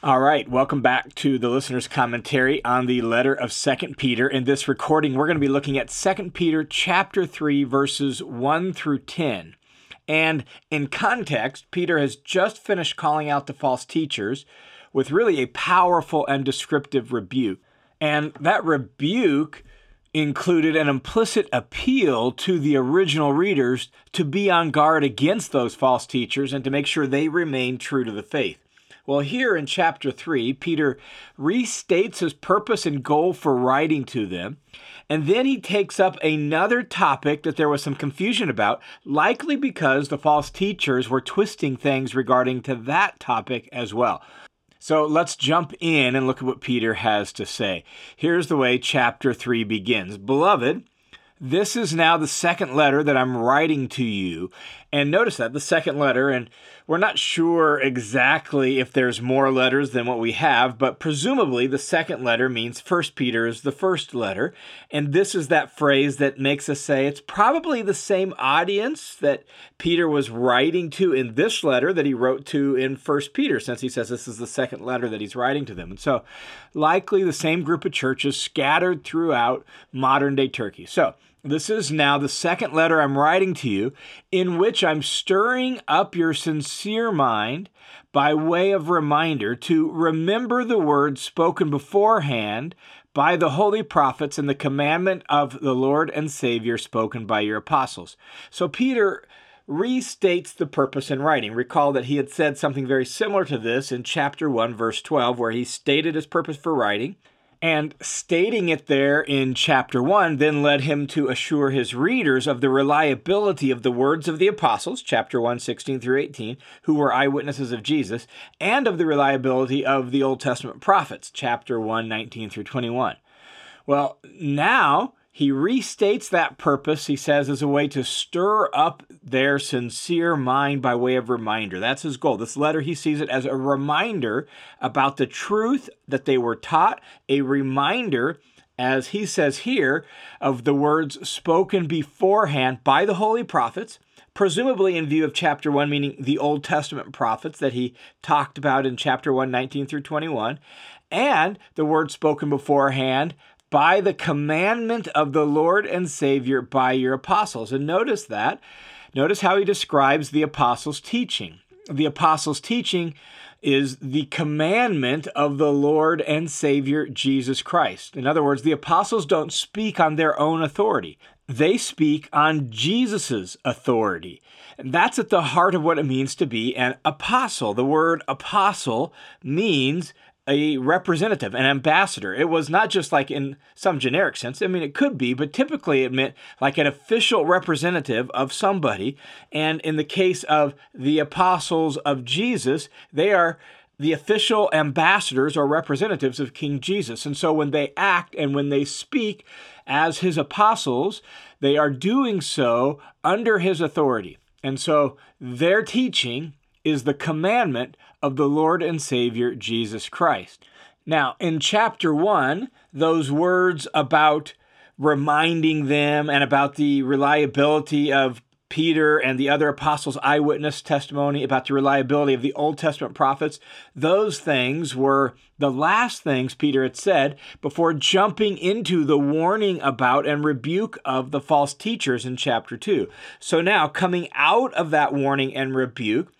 All right, welcome back to the listener's commentary on the letter of Second Peter. In this recording, we're going to be looking at Second Peter chapter 3 verses 1 through 10. And in context, Peter has just finished calling out the false teachers with really a powerful and descriptive rebuke. And that rebuke included an implicit appeal to the original readers to be on guard against those false teachers and to make sure they remain true to the faith. Well, here in chapter 3, Peter restates his purpose and goal for writing to them, and then he takes up another topic that there was some confusion about, likely because the false teachers were twisting things regarding to that topic as well. So let's jump in and look at what Peter has to say. Here's the way chapter 3 begins Beloved, this is now the second letter that I'm writing to you. And notice that, the second letter, and we're not sure exactly if there's more letters than what we have, but presumably the second letter means First Peter is the first letter. And this is that phrase that makes us say it's probably the same audience that Peter was writing to in this letter that he wrote to in First Peter, since he says this is the second letter that he's writing to them. And so likely the same group of churches scattered throughout modern day Turkey. So this is now the second letter I'm writing to you, in which I'm stirring up your sincere mind by way of reminder to remember the words spoken beforehand by the holy prophets and the commandment of the Lord and Savior spoken by your apostles. So Peter restates the purpose in writing. Recall that he had said something very similar to this in chapter 1, verse 12, where he stated his purpose for writing. And stating it there in chapter 1 then led him to assure his readers of the reliability of the words of the apostles, chapter 1, 16 through 18, who were eyewitnesses of Jesus, and of the reliability of the Old Testament prophets, chapter 1, 19 through 21. Well, now he restates that purpose, he says, as a way to stir up their sincere mind by way of reminder. That's his goal. This letter, he sees it as a reminder about the truth that they were taught, a reminder, as he says here, of the words spoken beforehand by the holy prophets presumably in view of chapter 1, meaning the Old Testament prophets that he talked about in chapter 1, 19 through 21, and the words spoken beforehand by the commandment of the Lord and Savior by your apostles. And notice that. Notice how he describes the apostles' teaching. The apostles' teaching is the commandment of the Lord and Savior Jesus Christ. In other words, the apostles don't speak on their own authority. They speak on Jesus' authority. And that's at the heart of what it means to be an apostle. The word apostle means a representative, an ambassador. It was not just like in some generic sense. I mean, it could be, but typically it meant like an official representative of somebody. And in the case of the apostles of Jesus, they are the official ambassadors or representatives of King Jesus. And so when they act and when they speak as his apostles, they are doing so under his authority. And so their teaching is the commandment of the Lord and Savior Jesus Christ. Now, in chapter 1, those words about reminding them and about the reliability of Peter and the other apostles' eyewitness testimony about the reliability of the Old Testament prophets, those things were the last things Peter had said before jumping into the warning about and rebuke of the false teachers in chapter 2. So now, coming out of that warning and rebuke,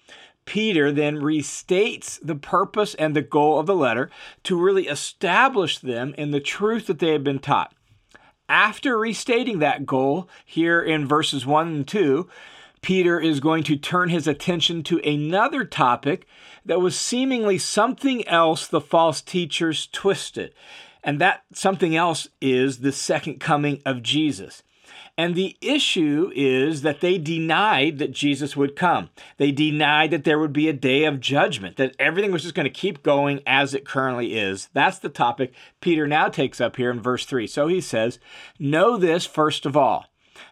Peter then restates the purpose and the goal of the letter to really establish them in the truth that they had been taught. After restating that goal here in verses 1 and 2, Peter is going to turn his attention to another topic that was seemingly something else the false teachers twisted. And that something else is the second coming of Jesus. And the issue is that they denied that Jesus would come. They denied that there would be a day of judgment, that everything was just going to keep going as it currently is. That's the topic Peter now takes up here in verse 3. So he says, Know this first of all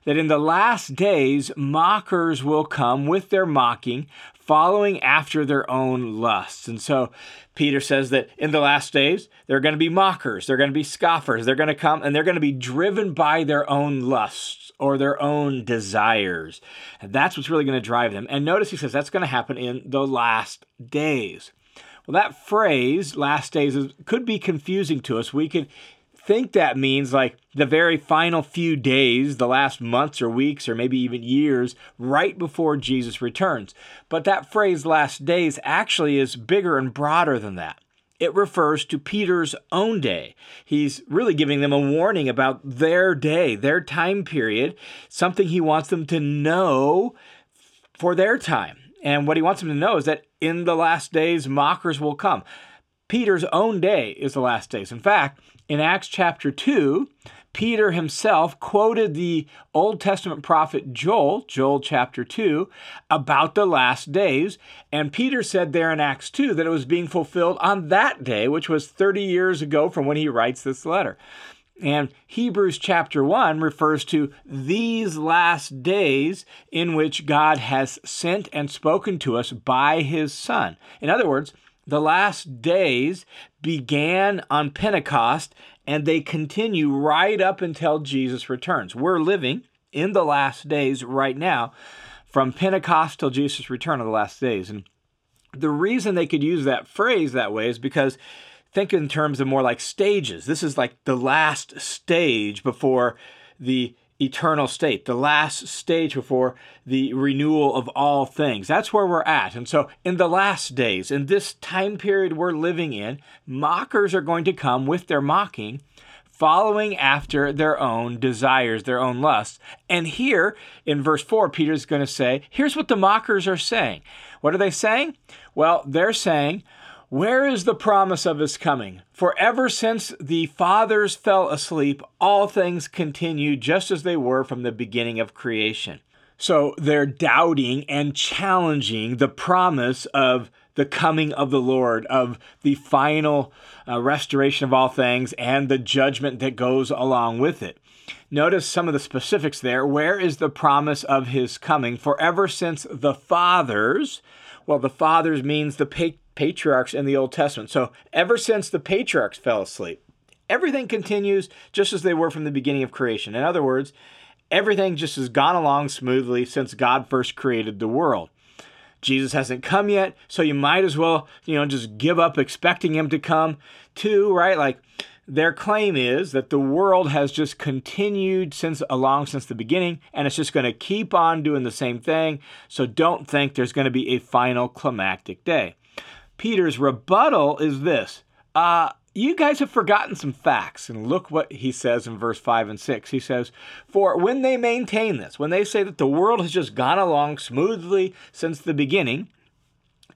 that in the last days mockers will come with their mocking, following after their own lusts. And so Peter says that in the last days, they're going to be mockers, they're going to be scoffers, they're going to come and they're going to be driven by their own lusts or their own desires. And that's what's really going to drive them. And notice he says that's going to happen in the last days. Well, that phrase, last days, could be confusing to us. We could think that means like the very final few days, the last months or weeks or maybe even years right before Jesus returns. But that phrase, last days, actually is bigger and broader than that. It refers to Peter's own day. He's really giving them a warning about their day, their time period, something he wants them to know for their time. And what he wants them to know is that in the last days, mockers will come. Peter's own day is the last days. In fact, in Acts chapter 2, Peter himself quoted the Old Testament prophet Joel, Joel chapter 2, about the last days. And Peter said there in Acts 2 that it was being fulfilled on that day, which was 30 years ago from when he writes this letter. And Hebrews chapter 1 refers to these last days in which God has sent and spoken to us by his Son. In other words, the last days began on Pentecost and they continue right up until Jesus returns. We're living in the last days right now, from Pentecost till Jesus' return of the last days. And the reason they could use that phrase that way is because think in terms of more like stages. This is like the last stage before the eternal state, the last stage before the renewal of all things. That's where we're at. And so, in the last days, in this time period we're living in, mockers are going to come with their mocking, following after their own desires, their own lusts. And here in verse 4, Peter's going to say, here's what the mockers are saying. What are they saying? Well, they're saying, where is the promise of his coming? For ever since the fathers fell asleep, all things continue just as they were from the beginning of creation. So they're doubting and challenging the promise of the coming of the Lord, of the final uh, restoration of all things, and the judgment that goes along with it. Notice some of the specifics there. Where is the promise of his coming? For ever since the fathers, well, the fathers means the patriarchs in the Old Testament. So ever since the patriarchs fell asleep, everything continues just as they were from the beginning of creation. In other words, everything just has gone along smoothly since God first created the world. Jesus hasn't come yet, so you might as well, you know, just give up expecting him to come too, right? Like their claim is that the world has just continued since along since the beginning and it's just going to keep on doing the same thing. So don't think there's going to be a final climactic day. Peter's rebuttal is this uh, You guys have forgotten some facts. And look what he says in verse 5 and 6. He says, For when they maintain this, when they say that the world has just gone along smoothly since the beginning,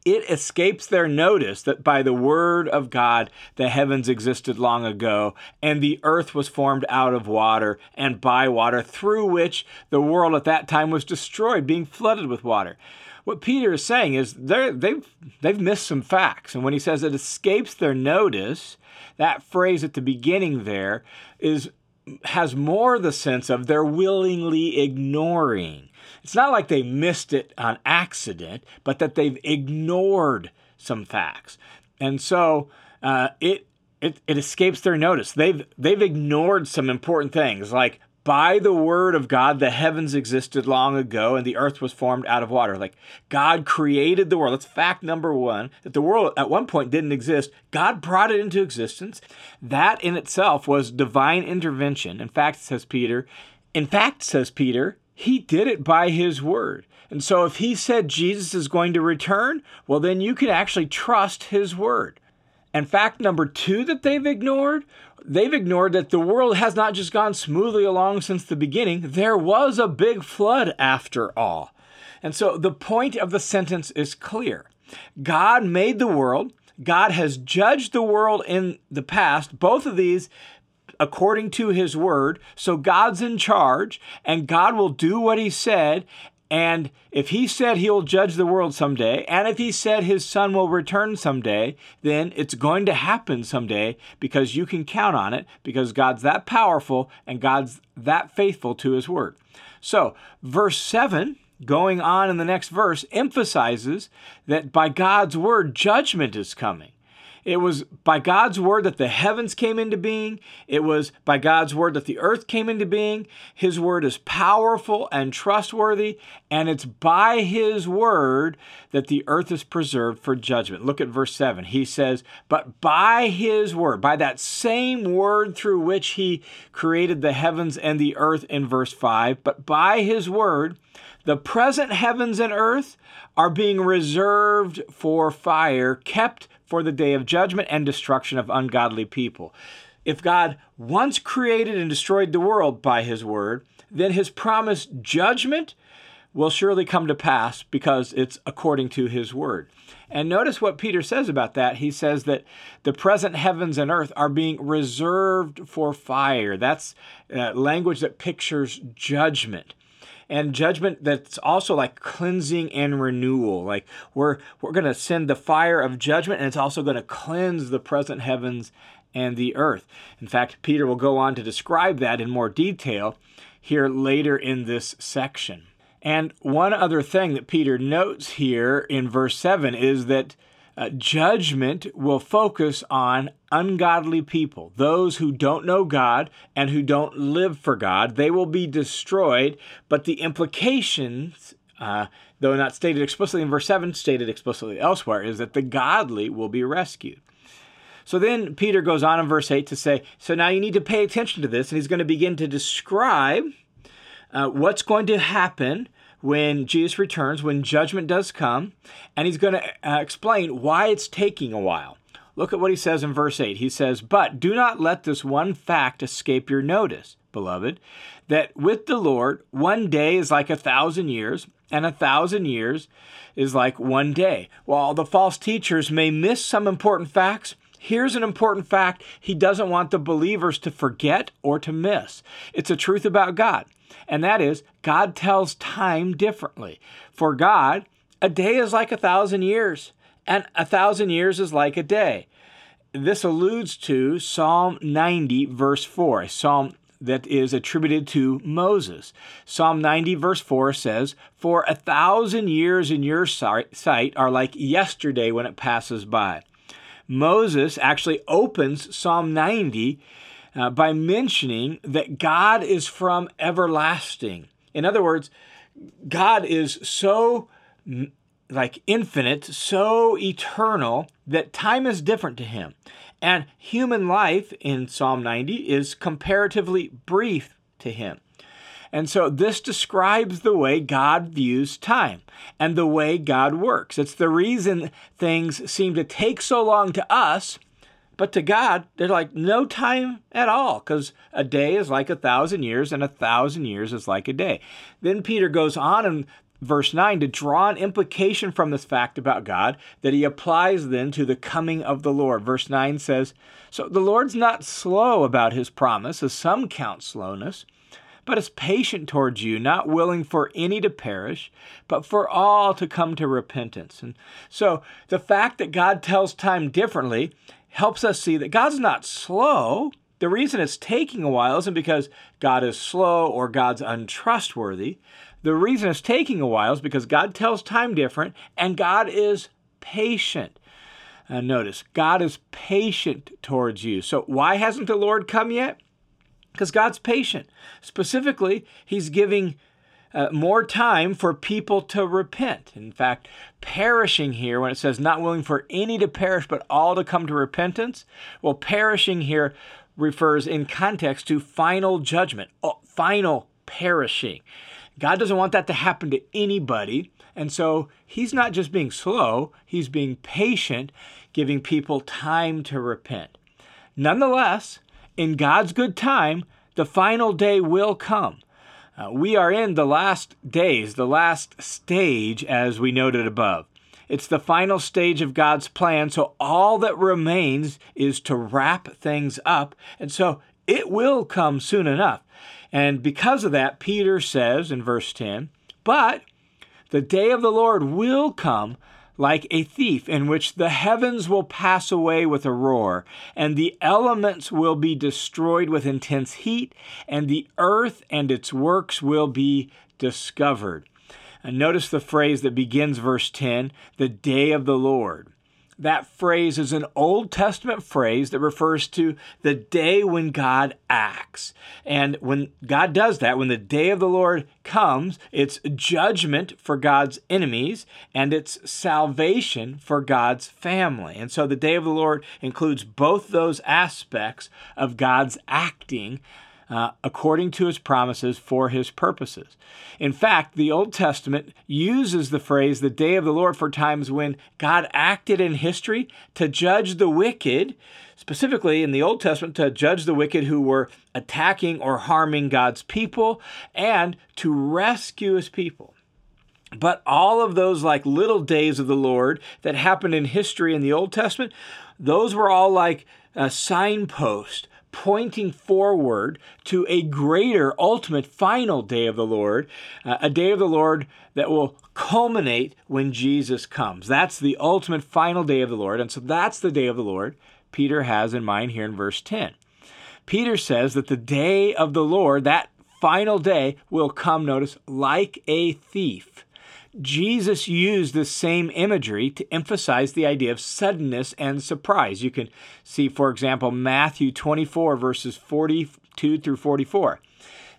it escapes their notice that by the word of God the heavens existed long ago, and the earth was formed out of water and by water, through which the world at that time was destroyed, being flooded with water what Peter is saying is they've they've missed some facts, and when he says it escapes their notice, that phrase at the beginning there is has more the sense of they're willingly ignoring. It's not like they missed it on accident, but that they've ignored some facts, and so uh, it it, it escapes their notice. They've they've ignored some important things like by the word of God, the heavens existed long ago and the earth was formed out of water. Like God created the world. That's fact number one that the world at one point didn't exist. God brought it into existence. That in itself was divine intervention. In fact, says Peter, in fact, says Peter, he did it by his word. And so if he said Jesus is going to return, well, then you can actually trust his word. And fact number two that they've ignored they've ignored that the world has not just gone smoothly along since the beginning. There was a big flood after all. And so the point of the sentence is clear God made the world, God has judged the world in the past. Both of these according to his word. So God's in charge and God will do what he said. And if he said he'll judge the world someday, and if he said his son will return someday, then it's going to happen someday because you can count on it because God's that powerful and God's that faithful to his word. So, verse 7, going on in the next verse, emphasizes that by God's word, judgment is coming. It was by God's word that the heavens came into being. It was by God's word that the earth came into being. His word is powerful and trustworthy, and it's by His word that the earth is preserved for judgment. Look at verse 7. He says, But by His word, by that same word through which He created the heavens and the earth in verse 5, but by His word, the present heavens and earth are being reserved for fire, kept for the day of judgment and destruction of ungodly people. If God once created and destroyed the world by his word, then his promised judgment will surely come to pass because it's according to his word. And notice what Peter says about that. He says that the present heavens and earth are being reserved for fire. That's uh, language that pictures judgment and judgment that's also like cleansing and renewal. Like we're we're going to send the fire of judgment and it's also going to cleanse the present heavens and the earth. In fact, Peter will go on to describe that in more detail here later in this section. And one other thing that Peter notes here in verse 7 is that uh, judgment will focus on ungodly people, those who don't know God and who don't live for God. They will be destroyed, but the implications, uh, though not stated explicitly in verse 7, stated explicitly elsewhere, is that the godly will be rescued. So then Peter goes on in verse 8 to say, So now you need to pay attention to this, and he's going to begin to describe uh, what's going to happen when Jesus returns, when judgment does come, and he's going to uh, explain why it's taking a while. Look at what he says in verse 8. He says, But do not let this one fact escape your notice, beloved, that with the Lord, one day is like a thousand years, and a thousand years is like one day. While the false teachers may miss some important facts, Here's an important fact he doesn't want the believers to forget or to miss. It's a truth about God and that is God tells time differently. For God, a day is like a thousand years, and a thousand years is like a day. This alludes to Psalm 90, verse 4, a psalm that is attributed to Moses. Psalm 90, verse 4 says, For a thousand years in your sight are like yesterday when it passes by. Moses actually opens Psalm 90 uh, by mentioning that God is from everlasting. In other words, God is so like infinite, so eternal that time is different to him. And human life in Psalm 90 is comparatively brief to him. And so this describes the way God views time and the way God works. It's the reason things seem to take so long to us but to God, they're like no time at all because a day is like a thousand years and a thousand years is like a day. Then Peter goes on in verse 9 to draw an implication from this fact about God that he applies then to the coming of the Lord. Verse 9 says, So the Lord's not slow about his promise, as some count slowness, but is patient towards you, not willing for any to perish, but for all to come to repentance. And so the fact that God tells time differently helps us see that God's not slow. The reason it's taking a while isn't because God is slow or God's untrustworthy. The reason it's taking a while is because God tells time different and God is patient. Uh, notice, God is patient towards you. So, why hasn't the Lord come yet? Because God's patient. Specifically, He's giving uh, more time for people to repent. In fact, perishing here, when it says not willing for any to perish, but all to come to repentance, well, perishing here refers in context to final judgment, oh, final perishing. God doesn't want that to happen to anybody. And so he's not just being slow, he's being patient, giving people time to repent. Nonetheless, in God's good time, the final day will come. Uh, we are in the last days, the last stage, as we noted above. It's the final stage of God's plan, so all that remains is to wrap things up. And so it will come soon enough. And because of that, Peter says in verse 10, But the day of the Lord will come like a thief, in which the heavens will pass away with a roar, and the elements will be destroyed with intense heat, and the earth and its works will be discovered. And notice the phrase that begins verse 10 the day of the Lord. That phrase is an Old Testament phrase that refers to the day when God acts. And when God does that, when the day of the Lord comes, it's judgment for God's enemies and it's salvation for God's family. And so the day of the Lord includes both those aspects of God's acting uh, according to his promises for his purposes. In fact, the Old Testament uses the phrase the day of the Lord for times when God acted in history to judge the wicked, specifically in the Old Testament, to judge the wicked who were attacking or harming God's people and to rescue his people. But all of those like little days of the Lord that happened in history in the Old Testament, those were all like a signpost pointing forward to a greater, ultimate, final day of the Lord, uh, a day of the Lord that will culminate when Jesus comes. That's the ultimate, final day of the Lord. And so that's the day of the Lord Peter has in mind here in verse 10. Peter says that the day of the Lord, that final day, will come, notice, like a thief. Jesus used the same imagery to emphasize the idea of suddenness and surprise. You can see, for example, Matthew 24, verses 42 through 44,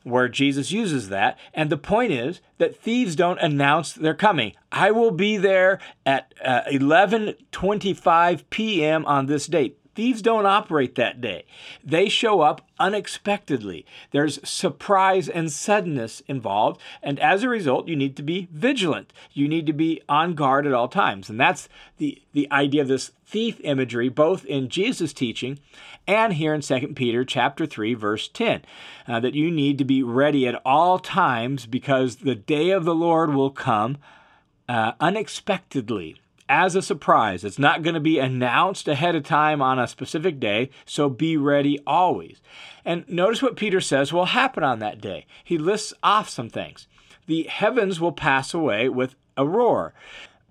where Jesus uses that. And the point is that thieves don't announce they're coming. I will be there at uh, 11:25 p.m. on this date. Thieves don't operate that day. They show up unexpectedly. There's surprise and suddenness involved, and as a result, you need to be vigilant. You need to be on guard at all times. And that's the, the idea of this thief imagery, both in Jesus' teaching and here in 2 Peter chapter 3, verse 10, uh, that you need to be ready at all times because the day of the Lord will come uh, unexpectedly as a surprise. It's not going to be announced ahead of time on a specific day, so be ready always. And notice what Peter says will happen on that day. He lists off some things. The heavens will pass away with a roar.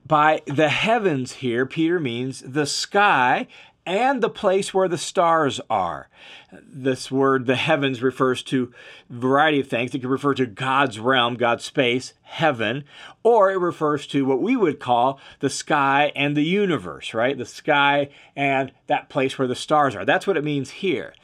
By the heavens here, Peter means the sky and the place where the stars are. This word, the heavens, refers to a variety of things. It can refer to God's realm, God's space, heaven, or it refers to what we would call the sky and the universe, right? The sky and that place where the stars are. That's what it means here.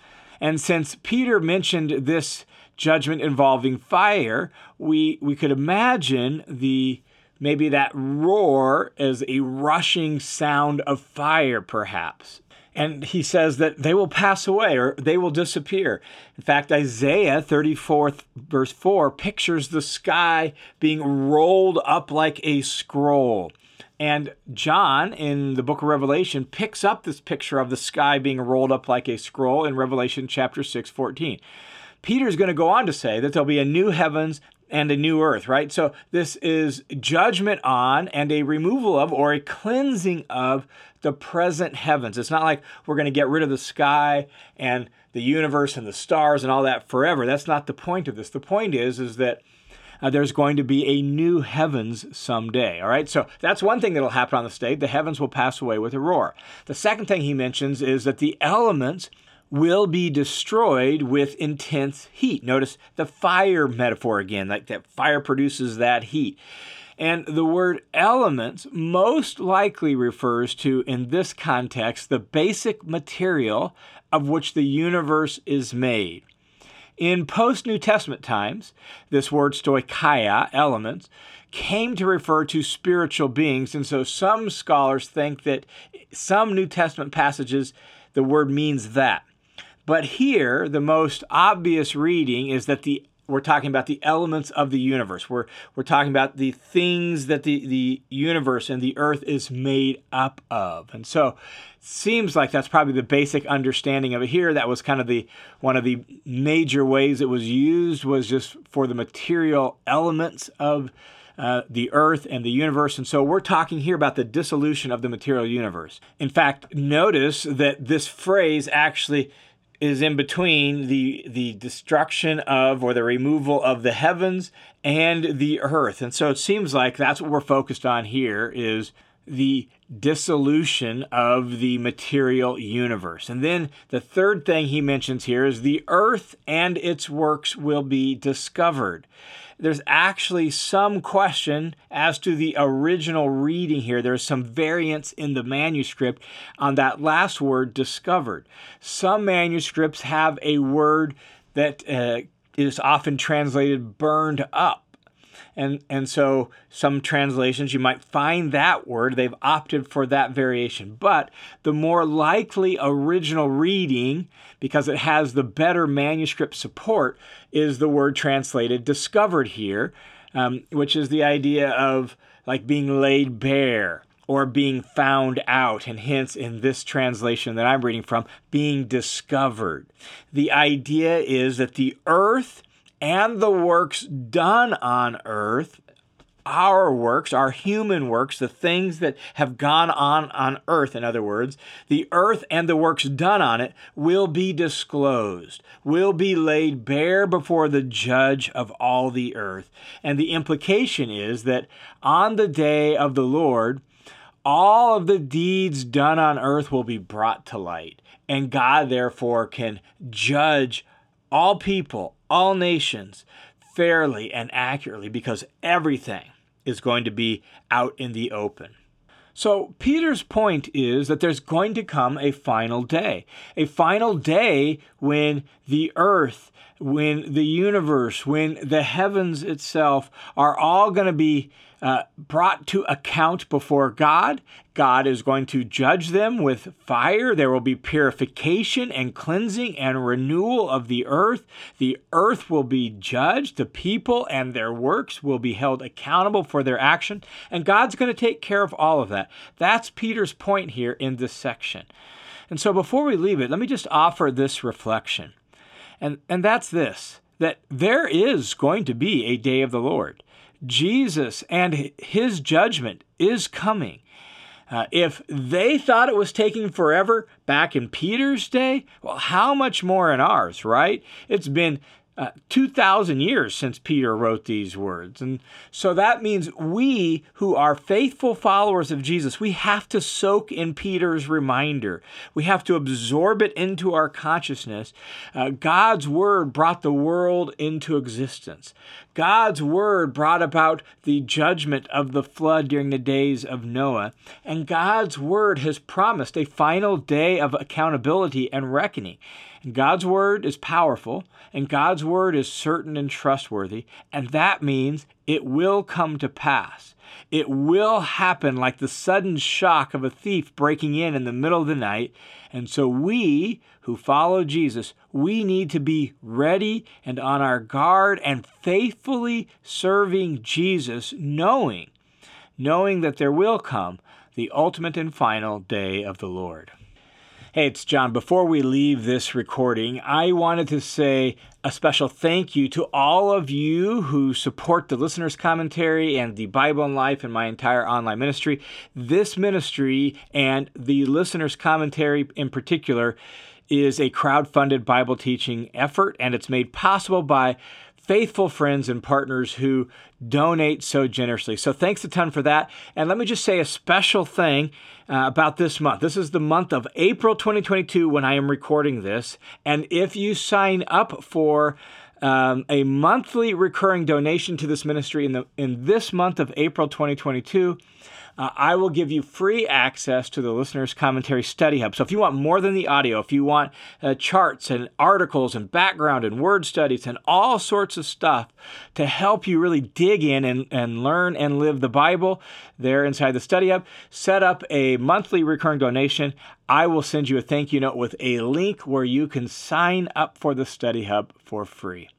And since Peter mentioned this judgment involving fire, we, we could imagine the maybe that roar as a rushing sound of fire, perhaps and he says that they will pass away or they will disappear. In fact, Isaiah 34, verse 4, pictures the sky being rolled up like a scroll. And John in the book of Revelation picks up this picture of the sky being rolled up like a scroll in Revelation chapter 6, 14. Peter's going to go on to say that there'll be a new heavens and a new earth, right? So this is judgment on and a removal of or a cleansing of the present heavens. It's not like we're going to get rid of the sky and the universe and the stars and all that forever. That's not the point of this. The point is is that uh, there's going to be a new heavens someday. All right, so that's one thing that'll happen on the state. The heavens will pass away with a roar. The second thing he mentions is that the elements will be destroyed with intense heat. Notice the fire metaphor again, like that fire produces that heat. And the word elements most likely refers to, in this context, the basic material of which the universe is made. In post New Testament times, this word stoicheia, elements, came to refer to spiritual beings. And so some scholars think that some New Testament passages, the word means that. But here, the most obvious reading is that the we're talking about the elements of the universe. We're, we're talking about the things that the, the universe and the earth is made up of. And so it seems like that's probably the basic understanding of it here. That was kind of the one of the major ways it was used was just for the material elements of uh, the earth and the universe. And so we're talking here about the dissolution of the material universe. In fact, notice that this phrase actually is in between the the destruction of or the removal of the heavens and the earth. And so it seems like that's what we're focused on here is the dissolution of the material universe. And then the third thing he mentions here is the earth and its works will be discovered. There's actually some question as to the original reading here. There's some variance in the manuscript on that last word discovered. Some manuscripts have a word that uh, is often translated burned up. And, and so some translations you might find that word they've opted for that variation but the more likely original reading because it has the better manuscript support is the word translated discovered here um, which is the idea of like being laid bare or being found out, and hence in this translation that I'm reading from, being discovered. The idea is that the earth and the works done on earth our works, our human works, the things that have gone on on earth, in other words, the earth and the works done on it will be disclosed, will be laid bare before the judge of all the earth. And the implication is that on the day of the Lord, all of the deeds done on earth will be brought to light. And God, therefore, can judge all people, all nations, fairly and accurately because everything is going to be out in the open. So, Peter's point is that there's going to come a final day, a final day when the earth, when the universe, when the heavens itself are all going to be uh, brought to account before God. God is going to judge them with fire. There will be purification and cleansing and renewal of the earth. The earth will be judged. The people and their works will be held accountable for their action. And God's going to take care of all of that. That's Peter's point here in this section. And so before we leave it, let me just offer this reflection. And, and that's this that there is going to be a day of the Lord. Jesus and his judgment is coming. Uh, if they thought it was taking forever back in Peter's day, well, how much more in ours, right? It's been uh, 2,000 years since Peter wrote these words. And so that means we who are faithful followers of Jesus, we have to soak in Peter's reminder. We have to absorb it into our consciousness. Uh, God's word brought the world into existence. God's word brought about the judgment of the flood during the days of Noah. And God's word has promised a final day of accountability and reckoning. And God's word is powerful, and God's word is certain and trustworthy, and that means it will come to pass. It will happen like the sudden shock of a thief breaking in in the middle of the night. And so we who follow Jesus, we need to be ready and on our guard and faithfully serving Jesus, knowing, knowing that there will come the ultimate and final day of the Lord. Hey, it's John. Before we leave this recording, I wanted to say a special thank you to all of you who support the listener's commentary and the Bible in Life and my entire online ministry. This ministry and the listener's commentary in particular is a crowd-funded Bible teaching effort, and it's made possible by faithful friends and partners who donate so generously. So thanks a ton for that. And let me just say a special thing uh, about this month. This is the month of April 2022 when I am recording this. And if you sign up for um, a monthly recurring donation to this ministry in the in this month of April 2022, uh, I will give you free access to the listener's commentary study hub. So if you want more than the audio, if you want uh, charts and articles and background and word studies and all sorts of stuff to help you really dig in and, and learn and live the Bible there inside the study hub, set up a monthly recurring donation. I will send you a thank you note with a link where you can sign up for the study hub for free.